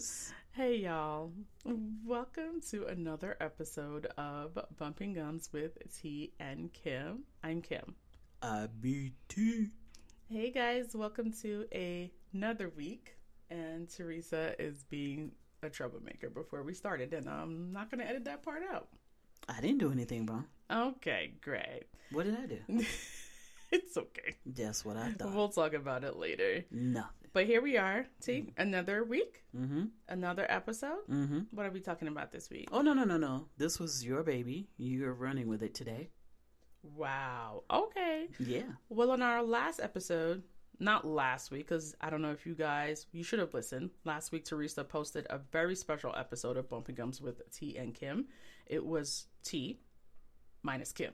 Yes. Hey, y'all. Welcome to another episode of Bumping Gums with T and Kim. I'm Kim. I be T. Hey, guys. Welcome to a, another week. And Teresa is being a troublemaker before we started, and I'm not going to edit that part out. I didn't do anything wrong. Okay, great. What did I do? it's okay. That's what I thought. We'll talk about it later. Nothing. But here we are, T. Another week, Mm-hmm. another episode. Mm-hmm. What are we talking about this week? Oh no no no no! This was your baby. You're running with it today. Wow. Okay. Yeah. Well, on our last episode, not last week, because I don't know if you guys, you should have listened. Last week, Teresa posted a very special episode of Bumping Gums with T and Kim. It was T minus Kim.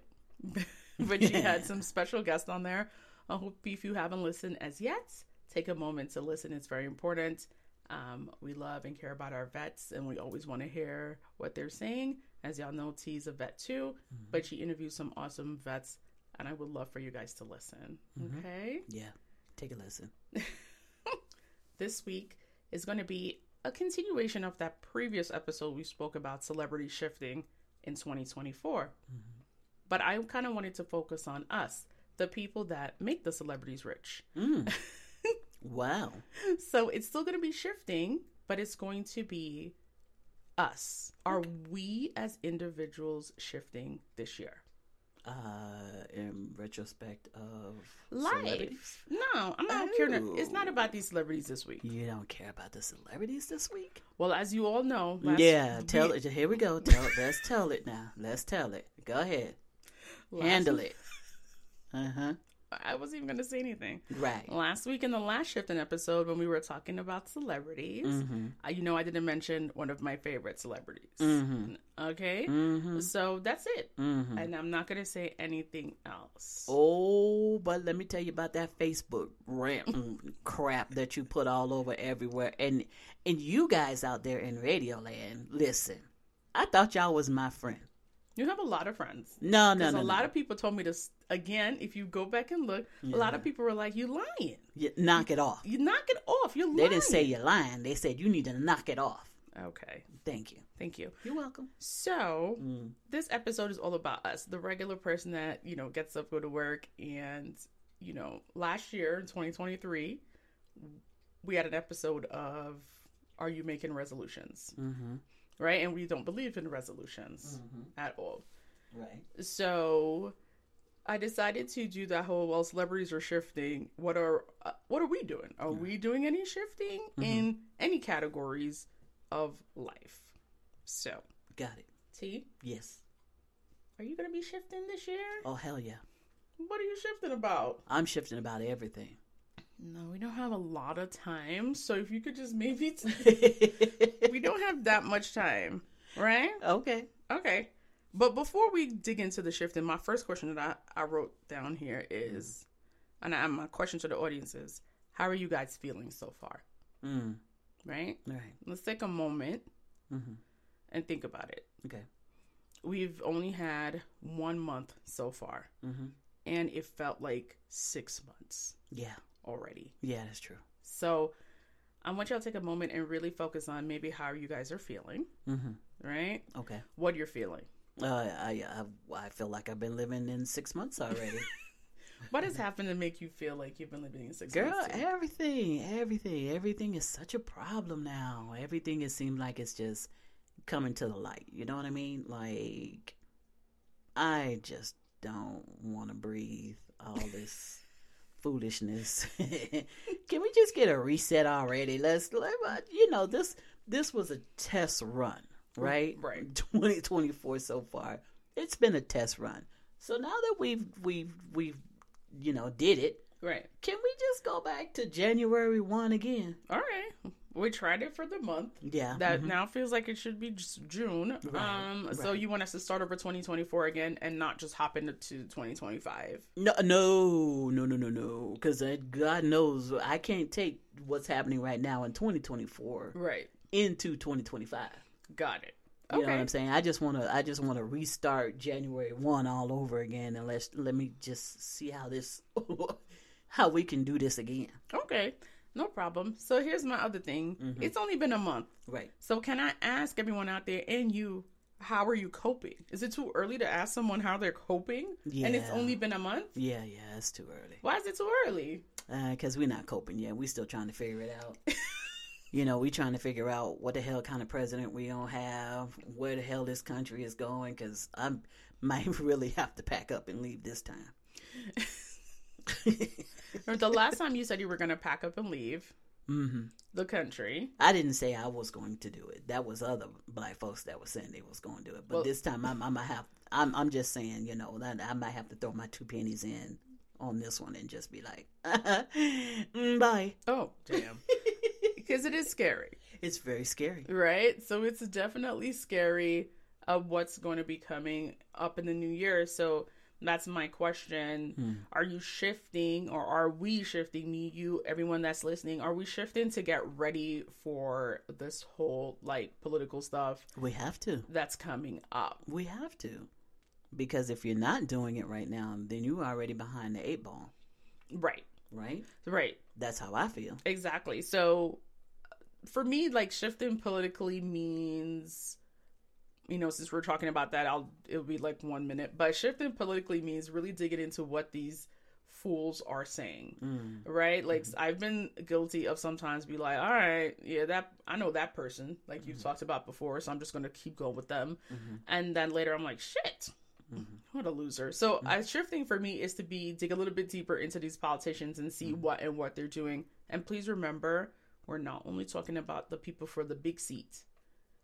but she had some special guests on there. I hope if you haven't listened as yet, take a moment to listen. It's very important. Um, we love and care about our vets, and we always want to hear what they're saying. As y'all know, T's a vet too, but she interviews some awesome vets, and I would love for you guys to listen. Okay? Yeah. Take a listen. This week is going to be a continuation of that previous episode we spoke about celebrity shifting in 2024. But I kind of wanted to focus on us, the people that make the celebrities rich. Mm. wow. So it's still going to be shifting, but it's going to be us. Are we as individuals shifting this year? Uh, in retrospect of Life. celebrities? No, I'm not caring. It's not about these celebrities this week. You don't care about the celebrities this week? Well, as you all know, last yeah. Tell week- it. Here we go. Tell. Let's tell it now. Let's tell it. Go ahead. last- Handle it. Uh huh. I wasn't even going to say anything. Right. Last week in the last shifting episode, when we were talking about celebrities, Mm-hmm. uh, you know, I didn't mention one of my favorite celebrities. Mm-hmm. Okay, Mm-hmm. so that's it, Mm-hmm. and I'm not going to say anything else. Oh, but let me tell you about that Facebook rant crap that you put all over everywhere. And and you guys out there in Radio Land, listen. I thought y'all was my friend. You have a lot of friends. No, no, Because no. a no. lot of people told me to again. If you go back and look, a lot of people were like, "You lying? You knock it off. You knock it off. You're lying." They didn't say you're lying. They said you need to knock it off. Okay, Thank you. thank you. You're welcome. So Mm. this episode is all about us, the regular person that you know gets up, go to work, and you know, last year in 2023, we had an episode of "Are you making resolutions?" Mm-hmm. Right, and we don't believe in resolutions Mm-hmm. at all. Right. So I decided to do that whole well, celebrities are shifting. What are uh, what are we doing? Are we doing any shifting Mm-hmm. in any categories of life? So Got it. T, Yes. are you going to be shifting this year? Oh hell yeah. What are you shifting about? I'm shifting about everything. No, we don't have a lot of time. So if you could just maybe, we don't have that much time, right? okay. Okay. But before we dig into the shifting, my first question that I, I wrote down here is, and I, my question to the audience is, how are you guys feeling so far? Mm. Right? Right. Let's take a moment Mm-hmm. and think about it. Okay. We've only had one month so far, Mm-hmm. and it felt like six months Yeah. Already. Yeah, that's true. So I want y'all to take a moment and really focus on maybe how you guys are feeling, Mm-hmm. right? Okay. What you're feeling. Uh, I, I I feel like I've been living in six months already. What has happened to make you feel like you've been living in six Girl, months? too? everything, everything, everything is such a problem now. Everything it seems like it's just coming to the light. You know what I mean? Like, I just don't want to breathe all this foolishness. Can we just get a reset already? Let's, let, uh, you know, this this was a test run, mm, right? Right. 2024 so far. It's been a test run. So now that we've we've we've you know did it, Right. can we just go back to January 1 again? All right. We tried it for the month. Yeah. That mhm. now feels like it should be just June. Right, Um so you want us to start over 2024 again and not just hop into 2025. No, no, no, no, no, no. Because God knows I can't take what's happening right now in 2024 Right. into 2025. Got it. You Okay. know what I'm saying? I just want to. I just want to restart January one all over again, and let's let me just see how this, how we can do this again. Okay. No problem. So here's my other thing. Mhm. It's only been a month. Right. So can I ask everyone out there and you, how are you coping? Is it too early to ask someone how they're coping? Yeah. And it's only been a month? Yeah, yeah, it's too early. Why is it too early? Because we're not coping yet. We're still trying to figure it out. you know, we're trying to figure out what the hell kind of president we don't have, where the hell this country is going. Because I might really have to pack up and leave this time. The last time you said you were going to pack up and leave hmm the country. I didn't say I was going to do it. That was other black folks that were saying they was going to do it. But Well- this time, I'm, I might have. I'm, I'm just saying, you know, that I might have to throw my two pennies in on this one and just be like, mm, bye. Oh, damn. because it is scary, It's very scary. right? So it's definitely scary of what's going to be coming up in the new year. So that's my question. Hmm. Are you shifting or are we shifting, me, you, everyone that's listening, are we shifting to get ready for this whole like political stuff We have to. that's coming up? We have to. Because if you're not doing it right now, then you're already behind the eight ball, Right. right? Right. That's how I feel. Exactly. So for me, like shifting politically means, you know, since we're talking about that, I'll it'll be like one minute. But shifting politically means really digging into what these fools are saying. Mm. Right? Like I've been guilty of sometimes be like, all right, yeah, that I know that person, like you've talked about before, so I'm just gonna keep going with them. Mhm. And then later I'm like, shit. Mhm. What a loser. So I shifting for me is to be dig a little bit deeper into these politicians and see what and what they're doing. And please remember, we're not only talking about the people for the big seats.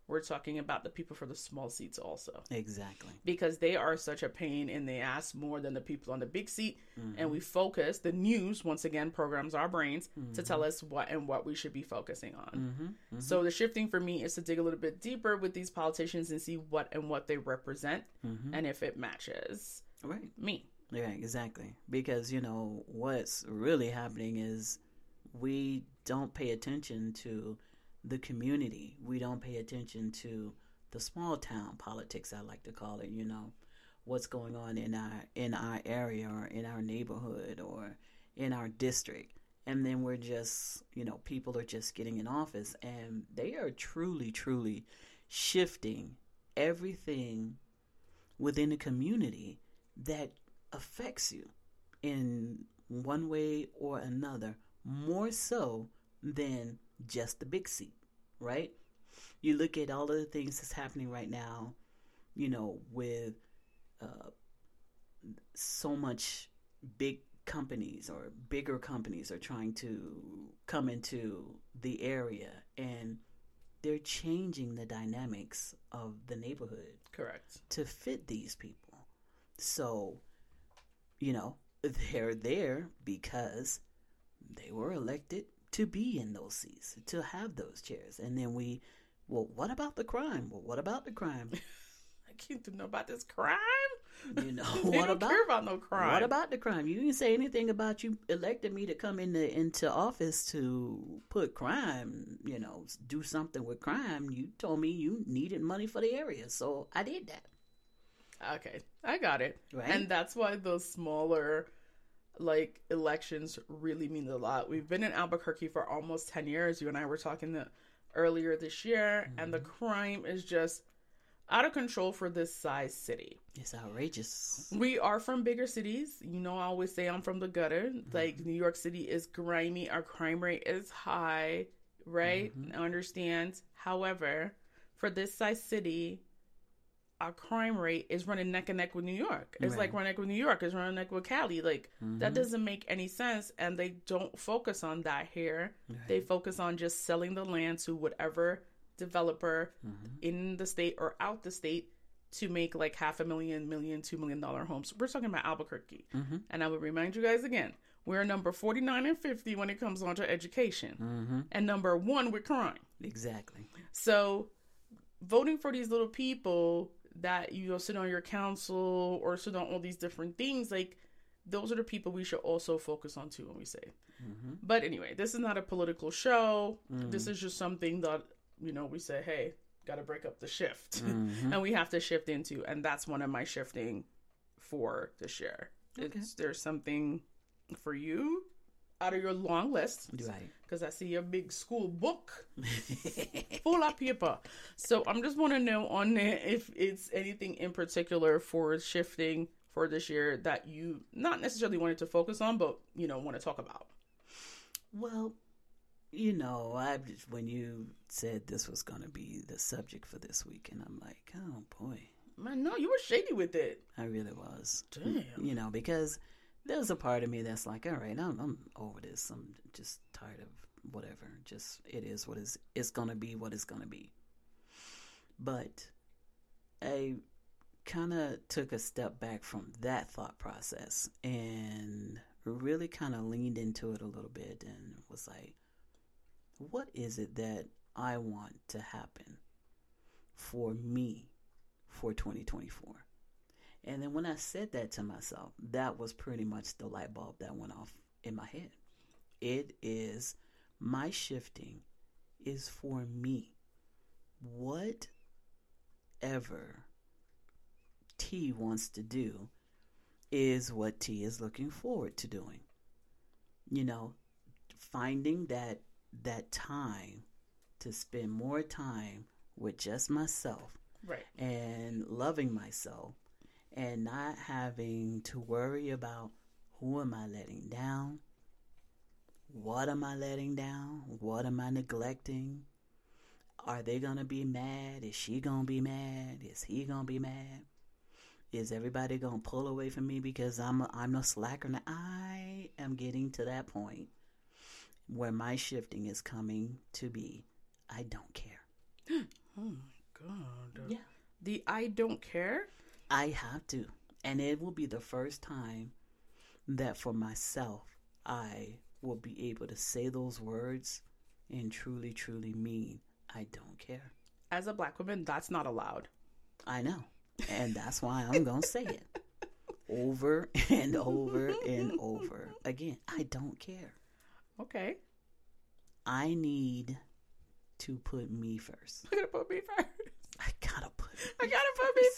We're talking about the people for the small seats also. Exactly. Because they are such a pain in the ass more than the people on the big seat. Mhm. And we focus, the news, once again, programs our brains to Mm-hmm. tell us what and what we should be focusing on. hmm So the shifting for me is to dig a little bit deeper with these politicians and see what and what they represent hmm and if it matches Right. me. Yeah, exactly. Because, you know, what's really happening is we don't pay attention to the community. We don't pay attention to the small town politics, I like to call it, you know, what's going on in our in our area or in our neighborhood or in our district. And then we're just, you know, people are just getting in office and they are truly, truly shifting everything within the community that affects you in one way or another, more so than just the big seat, right? You look at all of the things that's happening right now, you know, with uh, so much big companies or bigger companies are trying to come into the area and they're changing the dynamics of the neighborhood Correct. to fit these people. So, you know, they're there because they were elected to be in those seats, to have those chairs. And then we, well, what about the crime? Well, what about the crime? I can't know about this crime. You know, they what don't about care about no crime. what about the crime? You didn't say anything about you elected me to come into into office to put crime, you know, do something with crime. You told me you needed money for the area, so I did that. Okay, I got it. Right? And that's why those smaller like elections really mean a lot. We've been in Albuquerque for almost 10 years. You and I were talking the, earlier this year and the Mm-hmm. crime is just out of control for this size city. It's outrageous. We are from bigger cities. You know, I always say I'm from the gutter. Like New York City is grimy. Our crime rate is high, right? I understand. However, for this size city, our crime rate is running neck and neck with New York. It's like running neck with New York. It's running neck with Cali. Like that doesn't make any sense. And they don't focus on that here. They focus on just selling the land to whatever developer in the state or out the state to make like half a million, million, two million dollar homes. We're talking about Albuquerque. Mm-hmm. And I would remind you guys again, we're number 49 and 50 when it comes on to education, Mm-hmm. and number one with crime. Exactly. So voting for these little people that you know sit on your council or sit on all these different things, like those are the people we should also focus on too when we say. Mm-hmm. But anyway, this is not a political show. Mm. This is just something that you know we say, hey, got to break up the shift, Mhm. and we have to shift into, and that's one of my shifting for this year. Okay. Is there something for you out of your long list. Right. Because I see your big school book full of paper. So I'm just want to know on there if it's anything in particular for shifting for this year that you not necessarily wanted to focus on, but you know want to talk about. Well, you know, I just, when you said this was going to be the subject for this week, and I'm like, oh boy, Man, no, you were shady with it. I really was. Damn. You know, because there's a part of me that's like, all right, I'm, I'm over this. I'm just tired of whatever. Just it is what is. It's gonna be what it's gonna be. But I kind of took a step back from that thought process and really kind of leaned into it a little bit and was like, what is it that I want to happen for me for 2024? And then when I said that to myself, that was pretty much the light bulb that went off in my head. It is my shifting is for me. Whatever T wants to do is what T is looking forward to doing. You know, finding that that time to spend more time with just myself Right. and loving myself and not having to worry about who am I letting down? What am I letting down? What am I neglecting? Are they going to be mad? Is she going to be mad? Is he going to be mad? Is everybody going to pull away from me because I'm a, I'm a slacker? Now, I am getting to that point where my shifting is coming to be I don't care. Oh my god. Yeah. The I don't care. I have to. And it will be the first time that for myself, I will be able to say those words and truly, truly mean, I don't care. As a black woman, that's not allowed. I know. And that's why I'm going to say it over and over and over again. I don't care. Okay. I need to put me first. I gotta put me first. I gotta put I gotta put me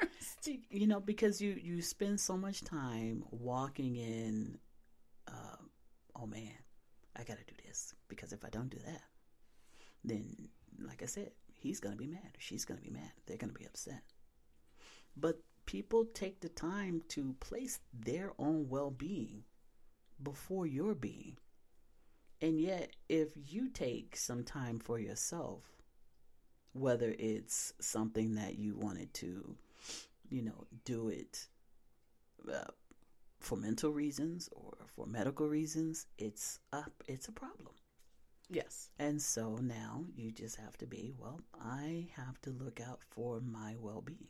first. you know because you you spend so much time walking in uh, oh man i gotta do this because if i don't do that then like i said he's gonna be mad she's gonna be mad they're gonna be upset. But people take the time to place their own well-being before your being. And yet if you take some time for yourself whether it's something that you wanted to you know, do it uh, for mental reasons or for medical reasons, it's a it's a problem. yes. And so now you just have to be, well, I have to look out for my well-being.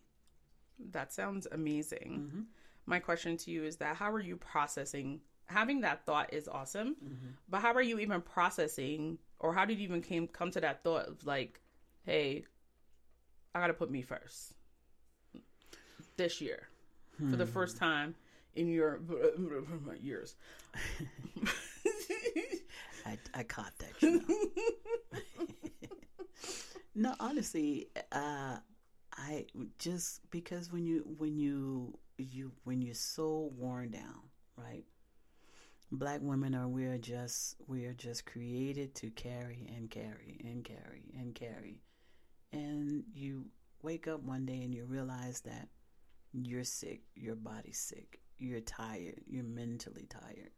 That sounds amazing. Mm-hmm. My question to you is that how are you processing having that thought is awesome, but how are you even processing or how did you even came come to that thought of like, hey, I gotta put me first this year for the first time in your years. I, I caught that. You know? no, honestly, uh, I just because when you when you you when you're so worn down, right? Black women are we are just we are just created to carry and carry and carry and carry, and you wake up one day and you realize that you're sick, your body's sick, you're tired, you're mentally tired,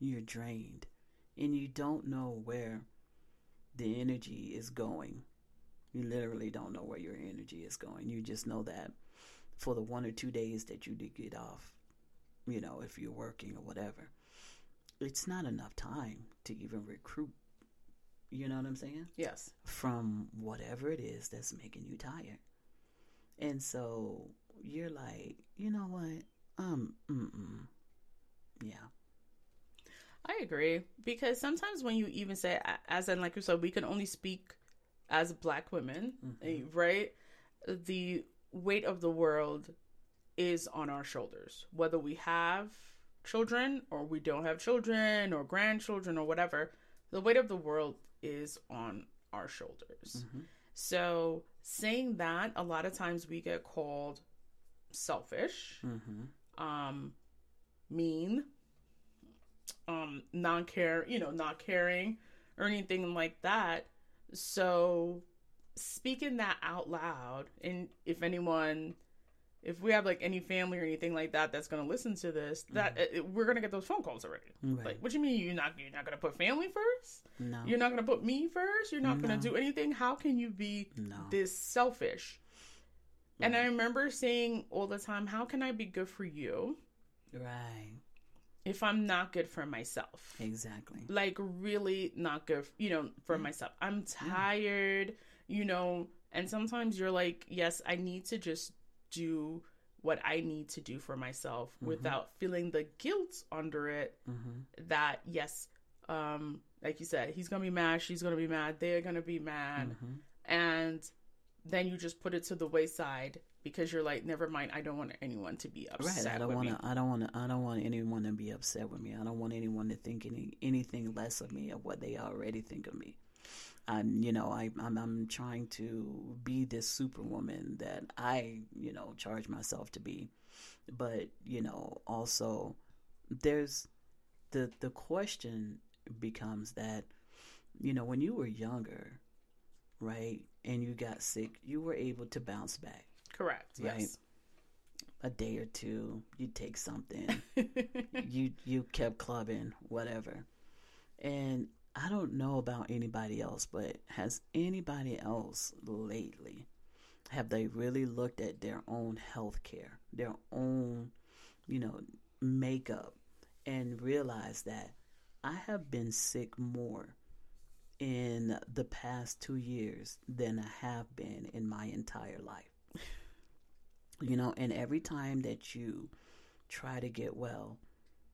you're drained, and you don't know where the energy is going. You literally don't know where your energy is going. You just know that for the one or two days that you did get off, you know, if you're working or whatever, it's not enough time to even recruit. You know what I'm saying? yes. from whatever it is that's making you tired. And so you're like, you know what? Um, mm-mm. Yeah. I agree because sometimes when you even say, as in like you said, we can only speak as black women, eh, right? The weight of the world is on our shoulders, whether we have children or we don't have children or grandchildren or whatever. The weight of the world is on our shoulders. So saying that, a lot of times we get called selfish, Mm-hmm. um, mean, um non-care, you know, not caring or anything like that. So speaking that out loud and if anyone if we have like any family or anything like that that's going to listen to this that mm-hmm. uh, uh, we're going to get those phone calls already. Right. like what do you mean you're not you're not going to put family first? No, you're not going to put me first? You're not going to do anything? How can you be no, this selfish? And i remember saying all the time how can i be good for you right, if i'm not good for myself? Exactly. like really not good you know for Yeah. myself. I'm mm. tired you know and sometimes you're like yes i need to just do what i need to do for myself Mhm. without feeling the guilt under it hmm that yes um like you said he's gonna be mad she's gonna be mad they're gonna be mad hmm and then you just put it to the wayside because you're like never mind i don't want anyone to be upset. Right. I don't with want me. I don't want to. I don't want anyone to be upset with me. I don't want anyone to think any anything less of me of what they already think of me. I'm, you know, I, I'm, I'm trying to be this superwoman that I, you know, charge myself to be. But you know, also, there's the the question becomes that, you know, when you were younger, right, and you got sick, you were able to bounce back correct Right. yes a day or two. You take something. you you kept clubbing, whatever. And I don't know about anybody else, but has anybody else lately have they really looked at their own health care, their own, you know, makeup and realized that I have been sick more in the past 2 years than I have been in my entire life. You know, and every time that you try to get well,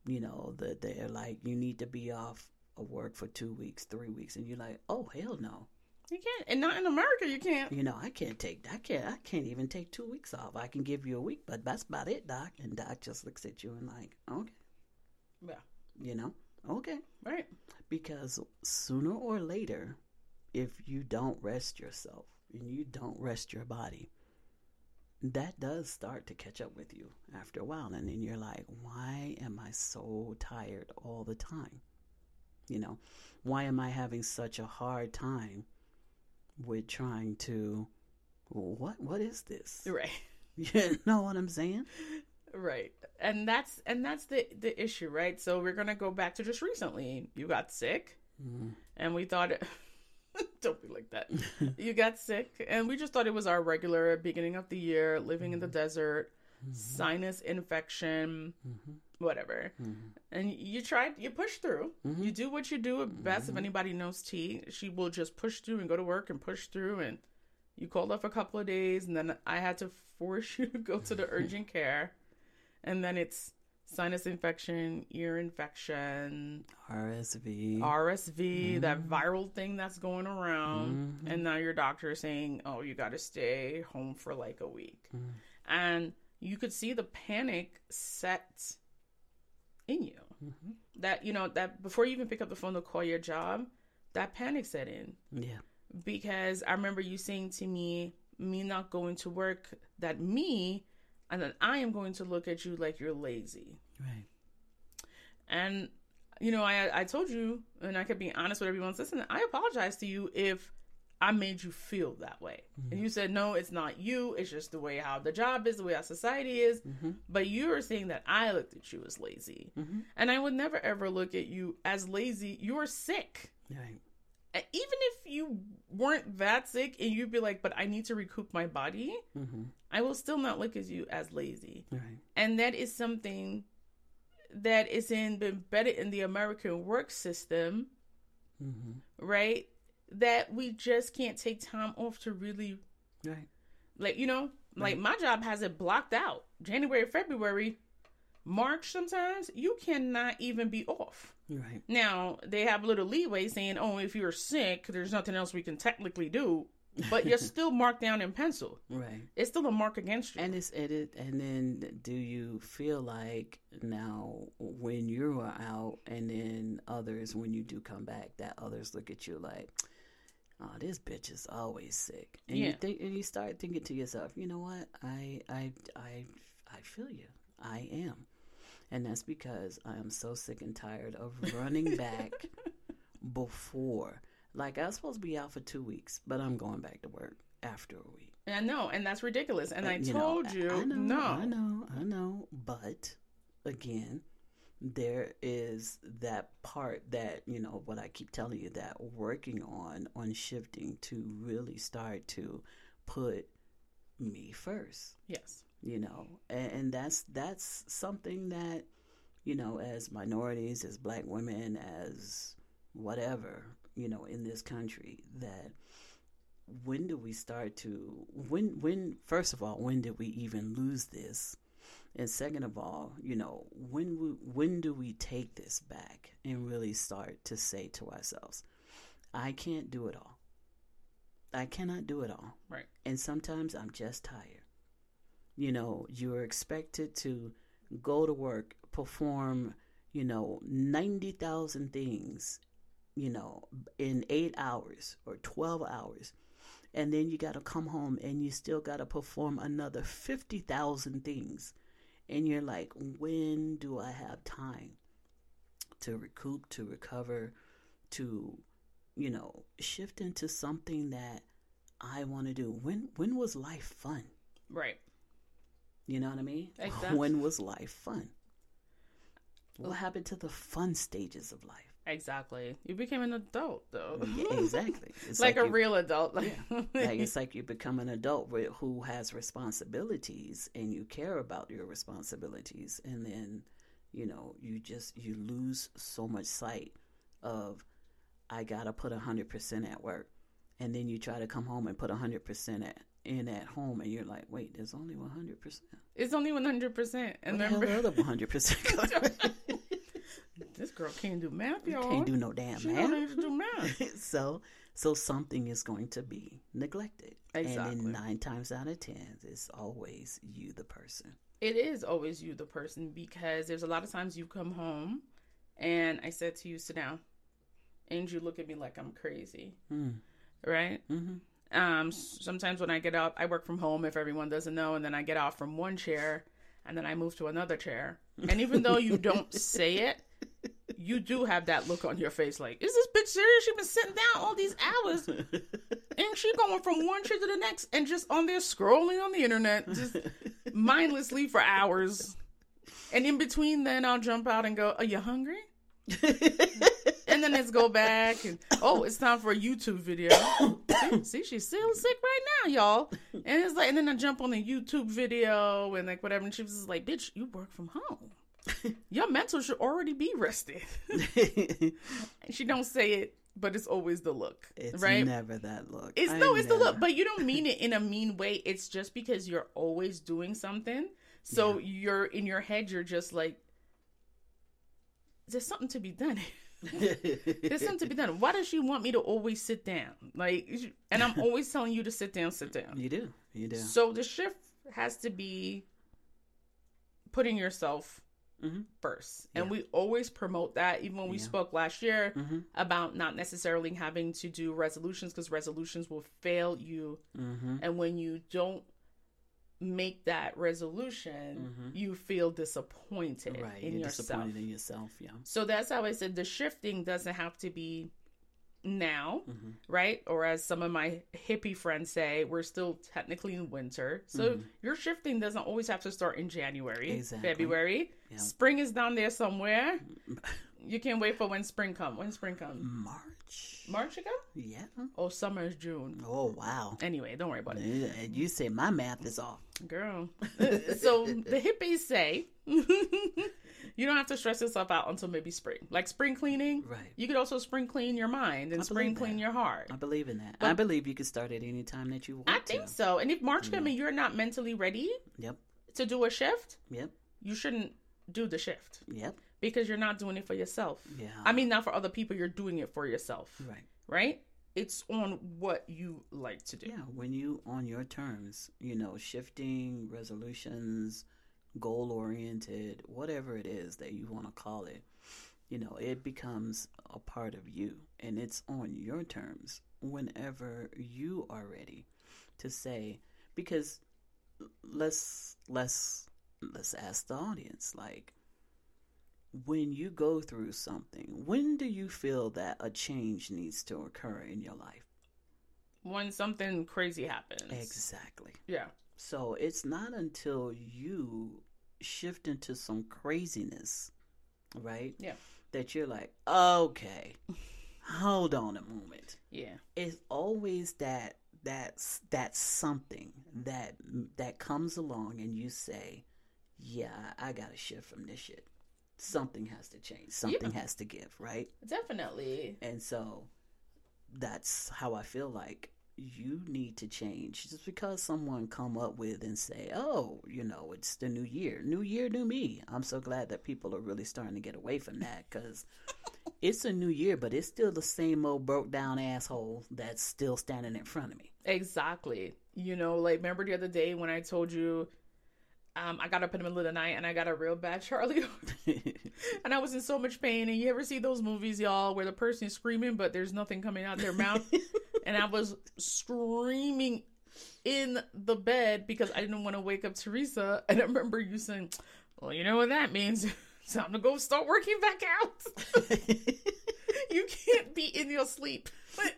you know, the, they're like, you need to be off of work for two weeks, three weeks, and you're like, oh hell no, you can't and not in america you can't you know, I can't take, I can't, I can't even take two weeks off. I can give you a week, but that's about it, doc. And doc just looks at you and like, okay, yeah you know, okay, right because sooner or later, if you don't rest yourself and you don't rest your body, that does start to catch up with you after a while. And then you're like, why am I so tired all the time? You know, why am I having such a hard time with trying to, what, what is this? right You know what I'm saying? Right. And that's and that's the the issue, right? So we're going to go back to just recently. You got sick Mm, and we thought Don't be like that. you got sick and we just thought it was our regular beginning of the year, living in the desert, sinus infection, mhm, whatever. mhm, And you tried, you push through. mhm. You do what you do best. If anybody knows T, she will just push through and go to work and push through. And you called off a couple of days, and then I had to force you to go to the urgent care. And then it's sinus infection, ear infection, RSV. RSV, that viral thing that's going around. Mhm. And now your doctor is saying, oh, you got to stay home for like a week. Mhm. And you could see the panic set in you Mhm. that you know that before you even pick up the phone to call your job that panic set in Yeah. because i remember you saying to me me not going to work that me and then i am going to look at you like you're lazy Right. and you know i i told you and i could be honest with everyone listen i apologize to you if i made you feel that way and you said no it's not you it's just the way how the job is the way our society is Mm-hmm. but you were saying that i looked at you as lazy Mm-hmm. and I would never ever look at you as lazy. You're sick. Right. Even if you weren't that sick and you'd be like, but I need to recoup my body, Mm-hmm. I will still not look at you as lazy. Right. And that is something that is in, embedded in the American work system, Mm-hmm. right? That we just can't take time off to really, Right. like, you know, like my job has it blocked out. January, February, March sometimes, you cannot even be off. Right. Now they have a little leeway saying, "Oh, if you're sick, there's nothing else we can technically do," but you're still marked down in pencil. Right. It's still a mark against you. And it's edit. And then, do you feel like now when you are out, and then others, when you do come back, that others look at you like, "Oh, this bitch is always sick," and you think, and you start thinking to yourself, "You know what? I, I, I, I feel you. I am." And that's because I am so sick and tired of running back before. Like, I was supposed to be out for two weeks, but I'm going back to work after a week. I know, and that's ridiculous. And I Uh, You know, told I- you, I know, no. I know, I know. But again, there is that part that you know what I keep telling you that working on on shifting to really start to put me first. Yes. You know, and, and that's that's something that you know as minorities, as black women, as whatever you know in this country that when do we start to when when first of all when did we even lose this and second of all you know when we, when do we take this back and really start to say to ourselves i can't do it all i cannot do it all Right. and sometimes i'm just tired you know you're expected to go to work perform you know 90,000 things you know in 8 hours or 12 hours and then you got to come home and you still got to perform another 50,000 things. And you're like, when do I have time to recoup, to recover, to, you know, shift into something that I want to do? When when was life fun? Right. You know what I mean? Exactly. When was life fun? What oh. happened to the fun stages of life? Exactly. You became an adult, though. Yeah, exactly. It's like, a real adult. Like, like it's like you become an adult who has responsibilities and you care about your responsibilities and then you know you just you lose so much sight of i gotta put 100% at work and then you try to come home and put 100% at, in at home and you're like wait there's only 100% it's only 100%. And Where remember, the other 100% go? this girl can't do math, y'all. can't do no damn she math don't need to do math. so so something is going to be neglected Exactly. and nine times out of ten it's always you the person it is always you, the person, because there's a lot of times you come home and I said to you, sit down. And you look at me like I'm crazy, mm. right? hmm Um, sometimes when I get up, I work from home if everyone doesn't know, and then I get off from one chair and then I move to another chair. And even though you don't say it, you do have that look on your face like, is this bitch serious? She been sitting down all these hours and she going from one chair to the next and just on there scrolling on the internet, just mindlessly for hours. And in between, then I'll jump out and go, Are you hungry? And then let's go back and oh, it's time for a YouTube video. see, see, she's still sick right now, y'all. And it's like, and then I jump on a YouTube video and like whatever, and she was just like, "Bitch, you work from home. Your mental should already be rested." She don't say it, but it's always the look, it's right? never that look It's I no, it's the look, but you don't mean it in a mean way. It's just because you're always doing something. So you're in your head, you're just like, there's something to be done. There's something to be done. Why does she want me to always sit down? Like, and I'm always telling you to sit down, sit down. you do you do So the shift has to be putting yourself Mhm. first, and Yeah. we always promote that. Even when we Yeah. spoke last year hmm about not necessarily having to do resolutions because resolutions will fail you, hmm and when you don't make that resolution, Mhm. you feel disappointed right in you're yourself. disappointed in yourself yeah So that's how I said the shifting doesn't have to be now, hmm right? Or as some of my hippie friends say, we're still technically in winter. So your shifting doesn't always have to start in January, Exactly. February. Yeah. Spring is down there somewhere. You can't wait for when spring come. When spring comes? march March ago? yeah Oh, summer is June. oh wow Anyway, don't worry about it. And you say my math is off Girl. so the hippies say you don't have to stress yourself out until maybe spring. Like spring cleaning. right You could also spring clean your mind and spring clean that. your heart. i believe in that i believe you can start at any time that you want I think to. so. And if March come and you're not mentally ready yep to do a shift, yep you shouldn't do the shift yep because you're not doing it for yourself. yeah I mean, not for other people, you're doing it for yourself, right right? It's on what you like to do. Yeah, when you on your terms, you know, shifting resolutions, goal oriented, whatever it is that you want to call it, you know, it becomes a part of you and it's on your terms whenever you are ready to say because let's let's let's ask the audience like when you go through something, when do you feel that a change needs to occur in your life? When something crazy happens. Exactly. Yeah. So it's not until you shift into some craziness, right? Yeah. That you're like, okay, hold on a moment. Yeah. It's always that that's that's something that that comes along and you say, yeah, I got to shift from this shit. Something has to change. Something Yeah. has to give, right? Definitely. And so that's how I feel like you need to change just because someone come up with and say oh you know it's the new year new year new me i'm so glad that people are really starting to get away from that because it's a new year but it's still the same old broke down asshole that's still standing in front of me Exactly. You know, like remember the other day when I told you um, I got up in the middle of the night and I got a real bad Charlie and I was in so much pain. And you ever see those movies, y'all, where the person is screaming but there's nothing coming out their mouth? and I was screaming in the bed because I didn't want to wake up Teresa. And I remember you saying, "Well, you know what that means." Time to go start working back out. you can't be in your sleep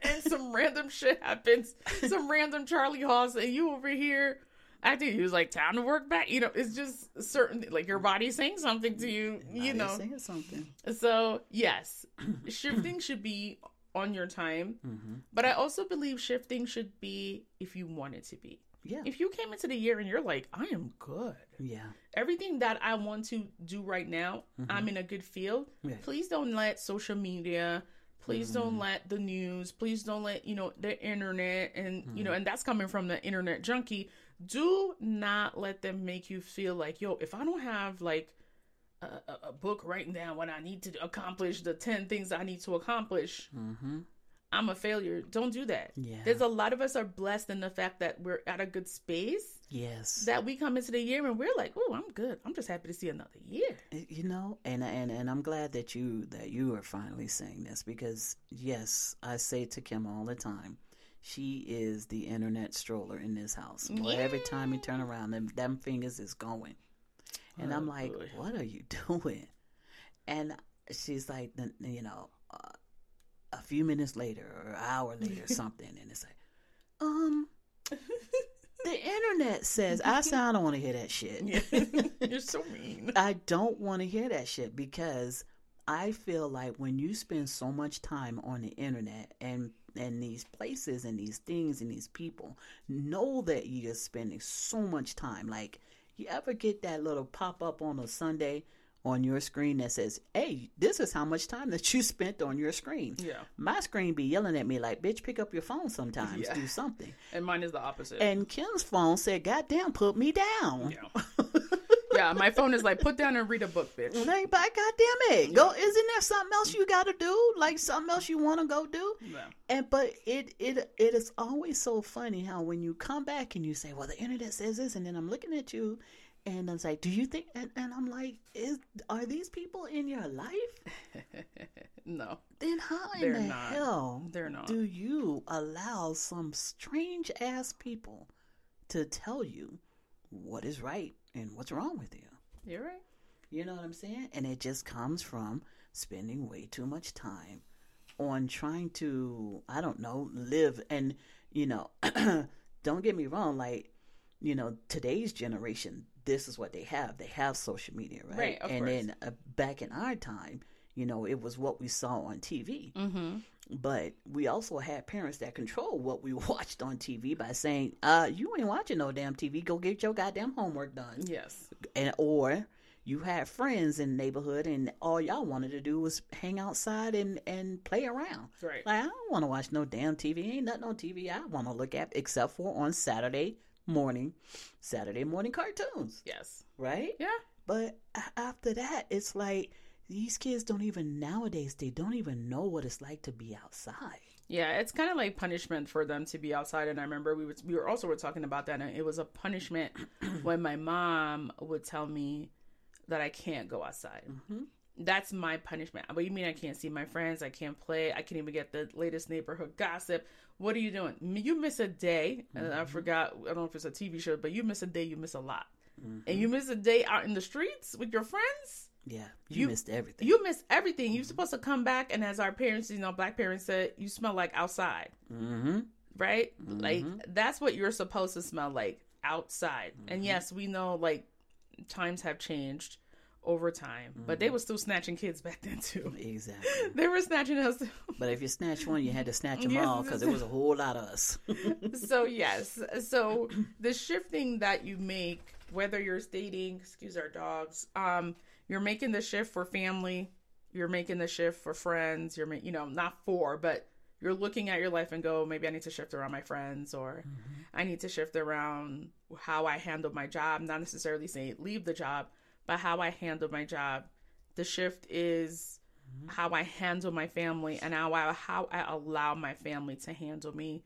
and some random shit happens, some random charley horse, and you over here acting. He was like, "Time to work back." You know, it's just certain like your body's saying something to you. You know, saying something so yes, shifting should be on your time, hmm but I also believe shifting should be if you want it to be. yeah If you came into the year and you're like, I am good. yeah Everything that I want to do right now, I'm in a good field. Yeah. Please don't let social media, please Mm-hmm. don't let the news, please don't let, you know, the internet and, you Mm-hmm. know, and that's coming from the internet junkie. Do not let them make you feel like, yo, if I don't have like a, a, a book writing down what I need to accomplish, the 10 things I need to accomplish, hmm I'm a failure. Don't do that. Yeah. There's a lot of us are blessed in the fact that we're at a good space yes that we come into the year and we're like, "Oh, I'm good. I'm just happy to see another year." you know and and and I'm glad that you that you are finally saying this because yes I say to Kim all the time she is the internet stroller in this house Boy, every time you turn around them, them fingers is going and I'm like what are you doing? And she's like you know uh, a few minutes later or an hour later or something. And it's like um the internet says I said I don't want to hear that shit. You're so mean. I don't want to hear that shit because I feel like when you spend so much time on the internet and and these places and these things and these people, know that you're spending so much time. Like you ever get that little pop up on a Sunday on your screen that says, "Hey, this is how much time that you spent on your screen." Yeah. My screen be yelling at me like, "Bitch, pick up your phone sometimes. Yeah. Do something." And mine is the opposite. And Kim's phone said, "Goddamn, put me down." yeah. yeah, my phone is like, put down and read a book, bitch. Like, but goddamn it, go! Isn't there something else you got to do? Like something else you want to go do? Yeah. And but it it it is always so funny how when you come back and you say, "Well, the internet says this," and then I'm looking at you, and I'm like, "Do you think?" And, and I'm like, "Is are these people in your life? no, Then how in They're the not. hell they're not. do you allow some strange ass people to tell you what is right and what's wrong with you?" You're right. You know what I'm saying? And it just comes from spending way too much time on trying to, I don't know, live. And, you know, don't get me wrong, like, you know, today's generation, this is what they have. They have social media, right? Right, and course. then uh, back in our time, you know, it was what we saw on TV. Mm-hmm. But we also had parents that control what we watched on TV by saying, uh, you ain't watching no damn TV. Go get your goddamn homework done Yes. and or you had friends in the neighborhood and all y'all wanted to do was hang outside and and play around Right. like i don't want to watch no damn tv ain't nothing on tv i want to look at except for on saturday morning saturday morning cartoons Yes. right Yeah. but after that it's like these kids don't even nowadays they don't even know what it's like to be outside Yeah, it's kind of like punishment for them to be outside. And I remember we were we were also were talking about that, and it was a punishment when my mom would tell me that I can't go outside. Mhm. That's my punishment. What do you mean I can't see my friends? I can't play. I can't even get the latest neighborhood gossip. What are you doing? You miss a day, and I forgot. I don't know if it's a TV show, but you miss a day. You miss a lot, and you miss a day out in the streets with your friends. Yeah, you, You- missed everything. You missed everything. You're supposed to come back, and as our parents, you know, black parents said, you smell like outside, mm-hmm. right? Like that's what you're supposed to smell like outside. And yes, we know like times have changed over time, but they were still snatching kids back then too. Exactly. They were snatching us. But if you snatch one, you had to snatch them Yes, all because there was a whole lot of us. so yes, so the shifting that you make, whether you're dating, excuse our dogs, um, you're making the shift for family, you're making the shift for friends, you're ma- you know not for, but you're looking at your life and go, maybe I need to shift around my friends, or mm-hmm. I need to shift around how I handle my job. Not necessarily saying leave the job, but how I handle my job. The shift is mm-hmm. how I handle my family and how I how I allow my family to handle me.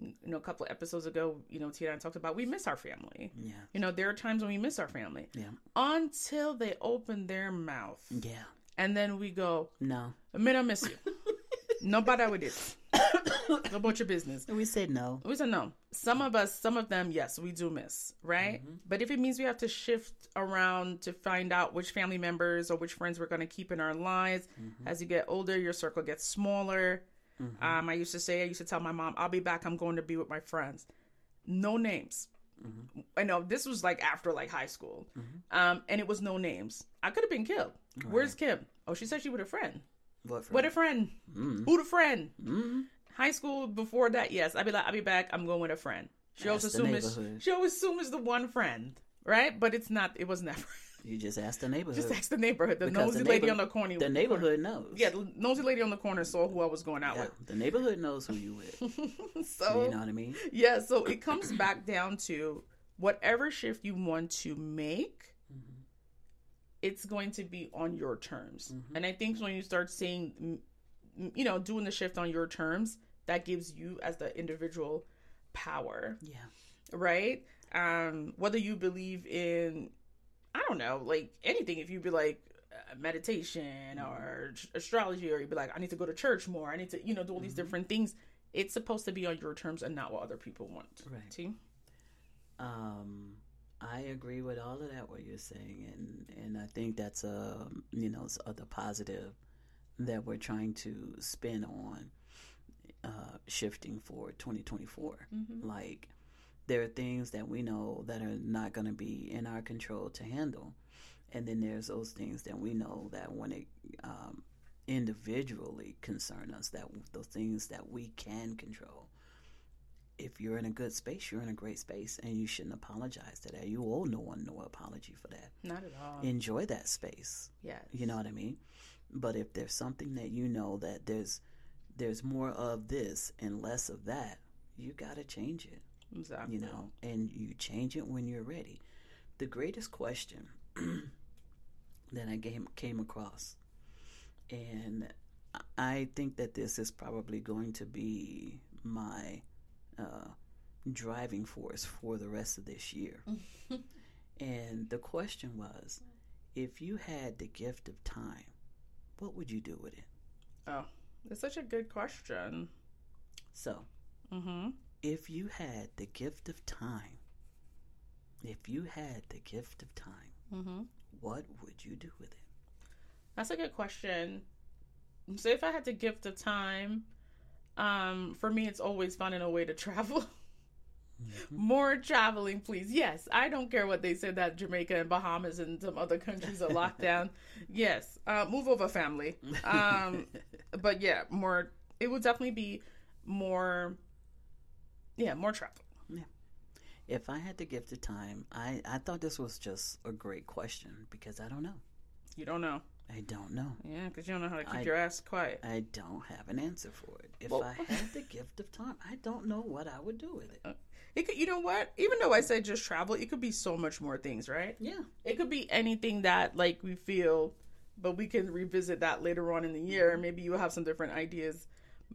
You know, a couple of episodes ago, you know, Tina and I talked about we miss our family. yeah, You know, there are times when we miss our family yeah, until they open their mouth, yeah. and then we go, No, "I mean, I miss you." Nobody with it. Go about your business. we said no. We said no. Some of us, some of them, yes, we do miss, right? Mm-hmm. But if it means we have to shift around to find out which family members or which friends we're going to keep in our lives, mm-hmm. as you get older, your circle gets smaller. Um, I used to say, I used to tell my mom, I'll be back. I'm going to be with my friends. No names. I know this was like after like high school, um, and it was no names. I could have been killed. Where's Kim? Oh, she said she with a friend. What? For What a friend. Mm-hmm. Who the friend? High school before that, yes. I'd be like, I'll be back. I'm going with a friend. She always That's the assume it's she always assume it's the one friend, right? But it's not. It was never. You just asked the neighborhood. Just ask the neighborhood. The Because nosy the lady on the corner. the neighborhood knows. Yeah, the nosy lady on the corner saw who I was going out Yeah, with. the neighborhood knows who you with. So you know what I mean? yeah, so it comes back down to whatever shift you want to make. It's going to be on your terms, and I think when you start saying, you know, doing the shift on your terms, that gives you as the individual power. Yeah. right? Um, whether you believe in, I don't know, like anything. If you'd be like uh, meditation or ast- astrology, or you'd be like, I need to go to church more. I need to, you know, do all these different things. It's supposed to be on your terms and not what other people want. Right. See? Um, I agree with all of that what you're saying, and and I think that's a you know the positive that we're trying to spin on uh, shifting for 2024. Like there are things that we know that are not going to be in our control to handle, and then there's those things that we know that when it um, individually concern us, that those things that we can control if you're in a good space, you're in a great space, and you shouldn't apologize to that. You owe no one no apology for that. Not at all. Enjoy that space. yes. You know what I mean? But if there's something that you know that there's there's more of this and less of that, you got to change it. Exactly. You know, and you change it when you're ready. The greatest question that I came came across, and I think that this is probably going to be my uh, driving force for the rest of this year. and the question was if you had the gift of time, what would you do with it? Oh, it's such a good question. So, Mm-hmm. If you had the gift of time, if you had the gift of time, Mm-hmm. what would you do with it? That's a good question. So if I had the gift of time, um, for me it's always finding a way to travel. More traveling, please. Yes, I don't care what they said that Jamaica and Bahamas and some other countries are locked down. Yes, uh, move over, family. Um, but yeah, more. It would definitely be more. Yeah, more travel. Yeah. If I had the gift of time, I, I thought this was just a great question because I don't know. You don't know. I don't know. Yeah, because you don't know how to keep I- your ass quiet. I don't have an answer for it. If Well- I had the gift of time, I don't know what I would do with it. Uh, it could, you know what? Even though I said just travel, it could be so much more things, right? Yeah. It could be anything that like we feel, but we can revisit that later on in the year. Mm-hmm. Maybe you have some different ideas.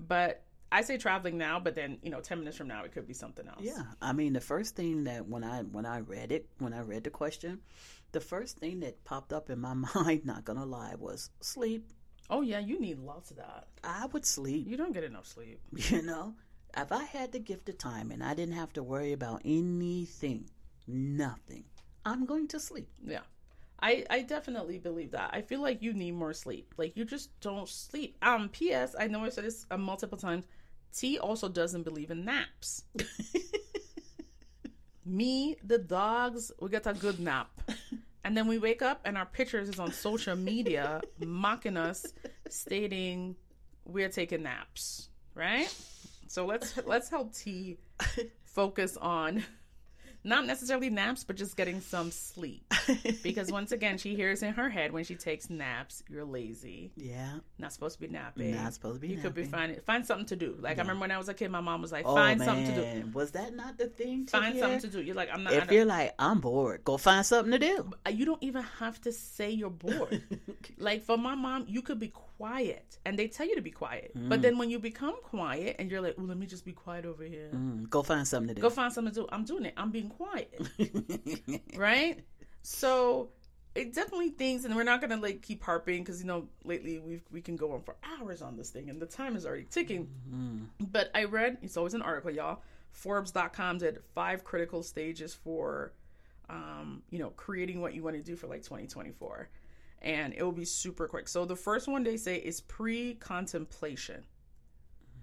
But I say traveling now, but then you know, ten minutes from now, it could be something else. Yeah. I mean, the first thing that when I when I read it, when I read the question, the first thing that popped up in my mind, not gonna lie, was sleep. Oh yeah, you need lots of that. I would sleep. You don't get enough sleep. You know, if I had the gift of time and I didn't have to worry about anything, nothing, I'm going to sleep. Yeah. I I definitely believe that. I feel like you need more sleep. Like you just don't sleep. Um. P.S. I know I said this uh, multiple times. T also doesn't believe in naps. Me, the dogs, we get a good nap. And then we wake up and our pictures is on social media mocking us, stating we're taking naps, right? So let's let's help T focus on not necessarily naps, but just getting some sleep. Because once again, she hears in her head when she takes naps, you're lazy. Yeah. Not supposed to be napping. Not supposed to be You could be napping. finding find something to do. Like I remember when I was a kid, my mom was like, Oh, "Find man. something to do. Was that not the thing? To Find hear? something to do." You're like, "I'm not." If you're like, I'm bored, go find something to do. you don't even have to say you're bored. like for my mom, you could be quiet, and they tell you to be quiet. But then when you become quiet, and you're like, "Oh, let me just be quiet over here." Mm, go find something to do. Go find something to do. I'm doing it. I'm being quiet. right? So it definitely things, and we're not gonna like keep harping because you know lately we we can go on for hours on this thing, and the time is already ticking. But I read it's always an article, y'all. Forbes.com did five critical stages for, um, you know, creating what you want to do for like 2024, and it will be super quick. So the first one they say is pre-contemplation.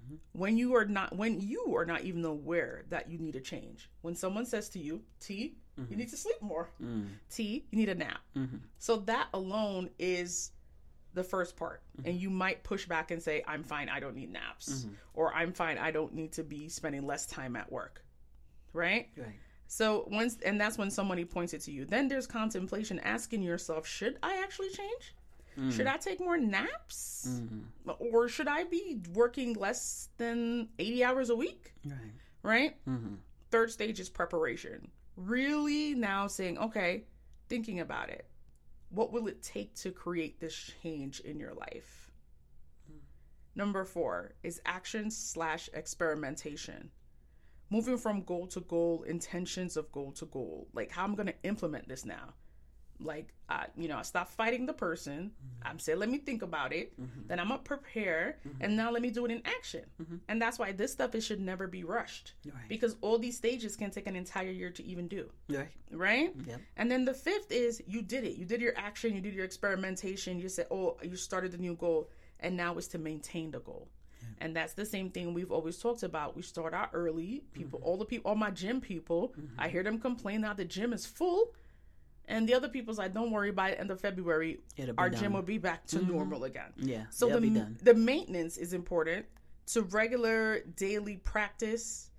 Mm-hmm. When you are not when you are not even aware that you need a change. When someone says to you t you mm-hmm. need to sleep more. Mm. T you need a nap. Mm-hmm. So that alone is the first part. And you might push back and say i'm fine i don't need naps or i'm fine i don't need to be spending less time at work. Right? Right. So once and that's when somebody points it to you then there's contemplation asking yourself should i actually change should I take more naps? Or should I be working less than 80 hours a week? Right. Right? Mm-hmm. Third stage is preparation. Really now saying, okay, thinking about it. What will it take to create this change in your life? Number four is action slash experimentation. Moving from goal to goal, intentions of goal to goal. Like how I'm going to implement this now like I, you know, I stop fighting the person. Mm-hmm. I'm saying, let me think about it. Mm-hmm. Then I'm gonna prepare, mm-hmm. and now let me do it in action. And that's why this stuff it should never be rushed, Right. because all these stages can take an entire year to even do, Right. right? Yep. And then the fifth is you did it. You did your action. You did your experimentation. You said, oh, you started the new goal, and now it's to maintain the goal. And that's the same thing we've always talked about. We start out early. People, all the people, all my gym people, I hear them complain now the gym is full. And the other people's like, don't worry, by the end of February, our done. gym will be back to normal again. Yeah. So the, the maintenance is important to regular daily practice.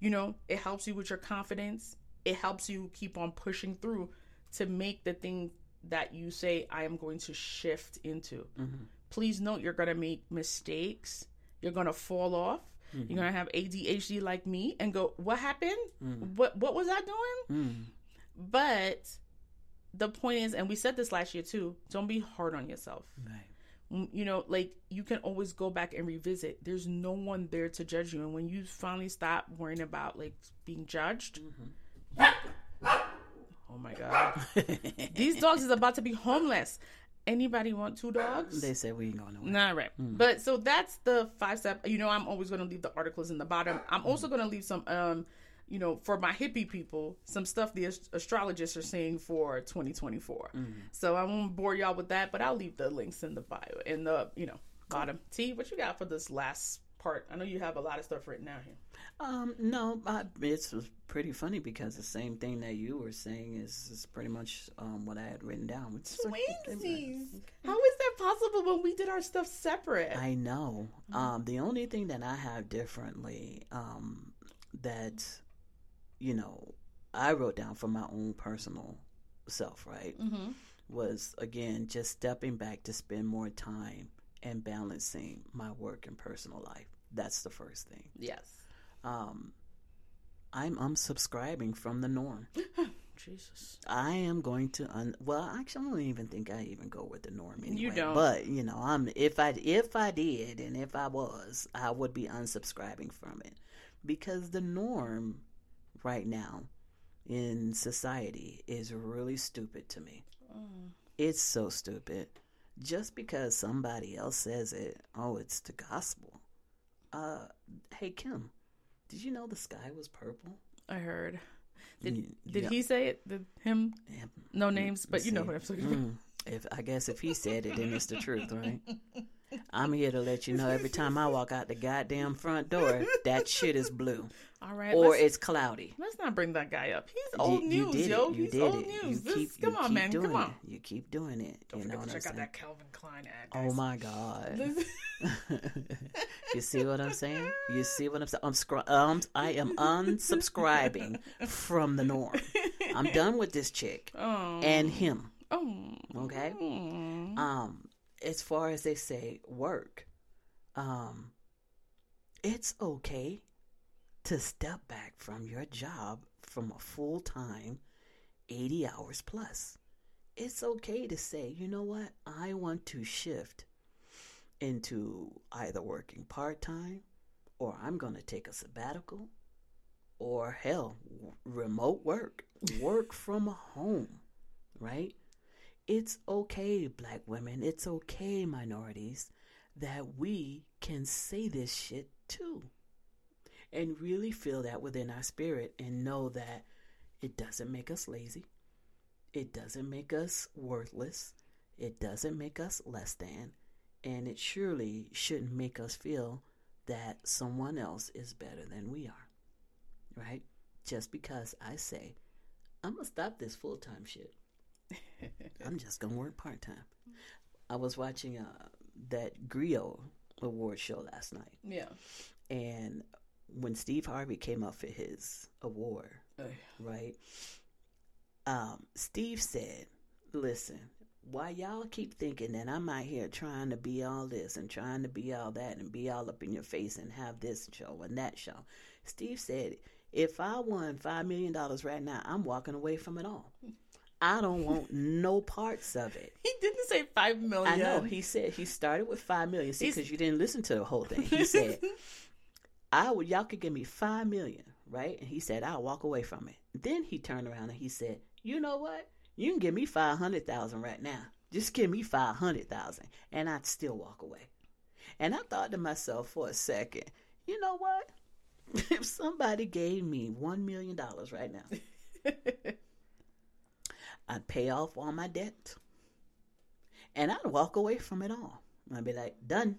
You know, it helps you with your confidence. It helps you keep on pushing through to make the thing that you say, I am going to shift into. Mm-hmm. Please note you're going to make mistakes. You're going to fall off. Mm-hmm. You're going to have ADHD like me and go, What happened? Mm. What, what was I doing? Mm. But the point is, and we said this last year too, don't be hard on yourself. Right. Mm, You know, like you can always go back and revisit. There's no one there to judge you. And when you finally stop worrying about like being judged, oh my God. These dogs is about to be homeless. Anybody want two dogs? They said we ain't going nowhere. Nah, right. But so that's the five step. You know, I'm always going to leave the articles in the bottom. I'm also going to leave some, um, you know, for my hippie people, some stuff the ast- astrologists are saying for 2024. So I won't bore y'all with that, but I'll leave the links in the bio in the you know bottom. T, what you got for this last part? I know you have a lot of stuff written down here. Um, no, I, it's pretty funny because the same thing that you were saying is, is pretty much um, what I had written down. Like- Twinsies. How is that possible when we did our stuff separate? I know. Um, the only thing that I have differently, um, that, you know, I wrote down for my own personal self, right, mm-hmm. was again just stepping back to spend more time and balancing my work and personal life. That's the first thing. Yes. Um, I'm unsubscribing from the norm. Jesus. I am going to un. Well, actually, I don't even think I even go with the norm anyway. don't. But you know, I'm if I if I did and if I was, I would be unsubscribing from it because the norm right now in society is really stupid to me. It's so stupid. Just because somebody else says it, oh, it's the gospel. Uh, hey Kim, did you know the sky was purple? I heard. Did You- did he say it? Did him? Yeah. No names, but you know what I'm talking about. mm, if I guess if he said it, then it's the truth, right? I'm here to let you know every time I walk out the goddamn front door, that shit is blue All right, or it's cloudy. let's not bring that guy up. He's You- old you news, did yo. It. You He's did old it. news. You This, keep, come you on, man. Doing Come on. It. You keep doing it. Don't you know forget what to I'm check out that Calvin Klein ad. Oh my god. you see what I'm saying? You see what I'm saying? I'm scr- um, I am unsubscribing from the norm. I'm done with this chick oh. and him. oh. Okay. Mm. Um, as far as they say work, um, it's okay to step back from your job from a full time, eighty hours plus. It's okay to say, you know what, I want to shift into either working part time or I'm going to take a sabbatical or hell, w- remote work, work from home, right? It's okay, black women, it's okay, minorities, that we can say this shit too. And really feel that within our spirit and know that it doesn't make us lazy. It doesn't make us worthless. It doesn't make us less than. And it surely shouldn't make us feel that someone else is better than we are. Right? Just because I say, I'm going to stop this full time shit. I'm just going to work part time. I was watching uh, that Grio award show last night. yeah. And when Steve Harvey came up for his award, Ugh. right? Um, Steve said, "Listen, why y'all keep thinking that I'm out here trying to be all this and trying to be all that and be all up in your face and have this show and that show?" Steve said, "If I won five million dollars right now, I'm walking away from it all. I don't want no parts of it." He didn't say five million. I know. He said he started with five million. See, because you didn't listen to the whole thing. He said, "I would. Y'all could give me five million, right?" And he said, "I'll walk away from it." Then he turned around and he said, "You know what? You can give me five hundred thousand right now. Just give me five hundred thousand, and I'd still walk away." And I thought to myself for a second, you know what? If somebody gave me one million dollars right now, I'd pay off all my debt, and I'd walk away from it all. I'd be like, done.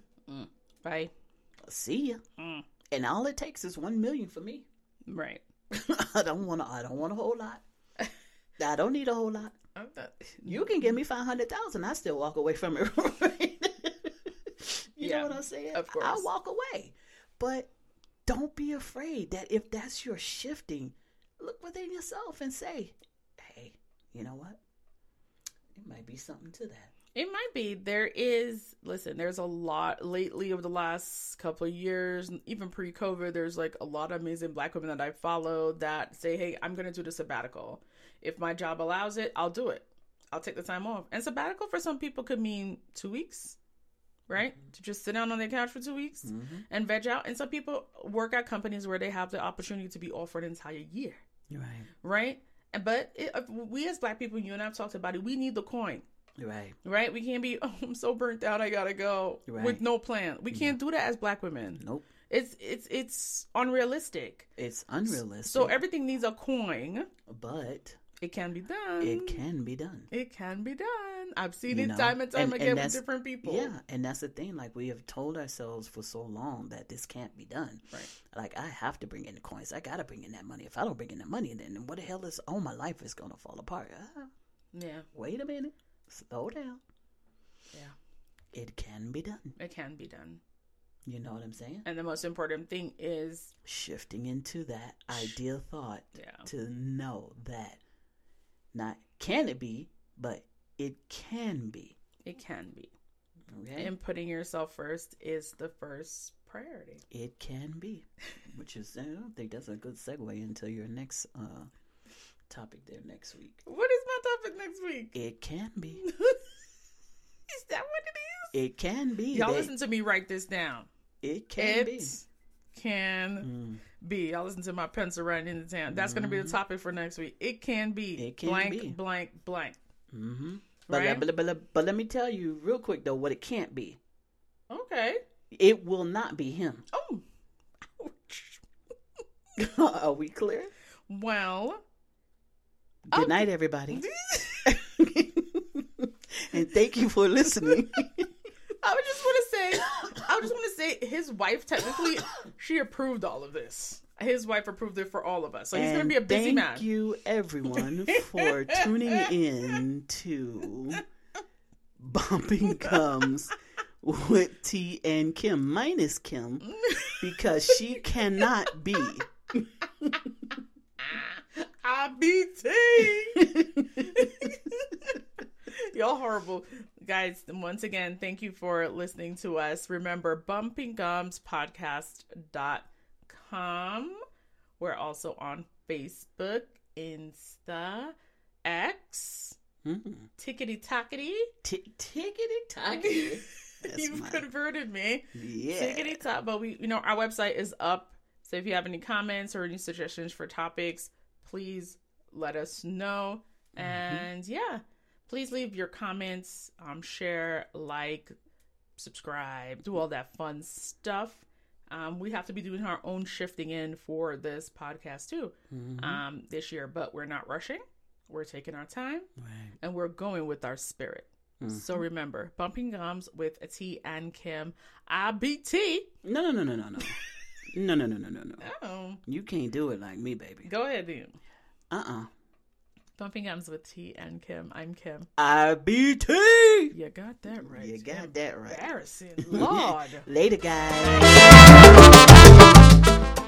Bye. See ya. Mm. And all it takes is one million for me. Right. I don't want. I don't want a whole lot. I don't need a whole lot. Not- You can give me five hundred thousand. I still walk away from it. Right? you Yeah, know what I'm saying? of course. I'll walk away, but don't be afraid that if that's your shifting, look within yourself and say, "Hey, you know what? It might be something to that." It might be. There is, listen, there's a lot lately over the last couple of years, even pre COVID, there's like a lot of amazing black women that I follow that say, hey, I'm going to do the sabbatical. If my job allows it, I'll do it. I'll take the time off. And sabbatical for some people could mean two weeks, right? To just sit down on their couch for two weeks Mhm. and veg out. And some people work at companies where they have the opportunity to be off for an entire year, right. right? But it, we as black people, you and I've talked about it, we need the coin. Right. Right? We can't be, oh, I'm so burnt out, I gotta go Right. with no plan. We can't do that as black women. Nope. It's it's it's unrealistic. It's unrealistic. So everything needs a coin. but It can be done. it can be done. It can be done. I've seen You it know, time and time and- and again with different people. Yeah, and that's the thing. Like we have told ourselves for so long that this can't be done. Right. Like I have to bring in the coins. I gotta bring in that money. If I don't bring in that money, then what the hell is? Oh, my life is gonna fall apart. Ah, Yeah. wait a minute. Slow down. Yeah. It can be done. It can be done. You know what I'm saying? And the most important thing is Shifting into that ideal thought Yeah. to know that not can it be, but it can be. it can be. Okay. And putting yourself first is the first priority. It can be, which is I don't think that's a good segue into your next uh, topic there next week. What is my topic next week? It can be. is that what it is? It can be. Y'all that- listen to me write this down. It can it be. can Mm, be. Y'all listen to my pencil right into town. That's going to be the topic for next week. It can be. Mm-hmm. It can blank, be. blank, blank. hmm But, Right? but, but, but, but let me tell you real quick though what it can't be. Okay. It will not be him. Oh. Are we clear? Well, Good um, night, everybody. and thank you for listening. I would just want to say, I just want to say, his wife technically, she approved all of this. His wife approved it for all of us, so he's gonna be a busy thank man. Thank you, everyone, for tuning in to Bumping Gums with T and Kim, minus Kim, because she cannot be. IBT. Y'all horrible. Guys, once again, thank you for listening to us. Remember, bumpingumspodcast.com. We're also on Facebook, Insta, X, Mhm. Tickety Tockety. T- Tickety tockety. You've my- converted me. Yeah. Tickety top. But we, you know, our website is up. So if you have any comments or any suggestions for topics, please let us know. Mm-hmm. And yeah, please leave your comments, um, share, like, subscribe, do all that fun stuff. Um, we have to be doing our own shifting in for this podcast too Mhm. um, this year, but we're not rushing. We're taking our time Right. and we're going with our spirit. So Mm-hmm. remember, bumping gums with a T and Kim, IBT. No, no, no, no, no, no. No, no, no, no, no, no. Oh, You can't do it like me, baby. go ahead, then. Uh uh Bumping gums with T and Kim. I'm Kim. IBT! You got that right. You got that right. Embarrassing, Lord. Later, guys.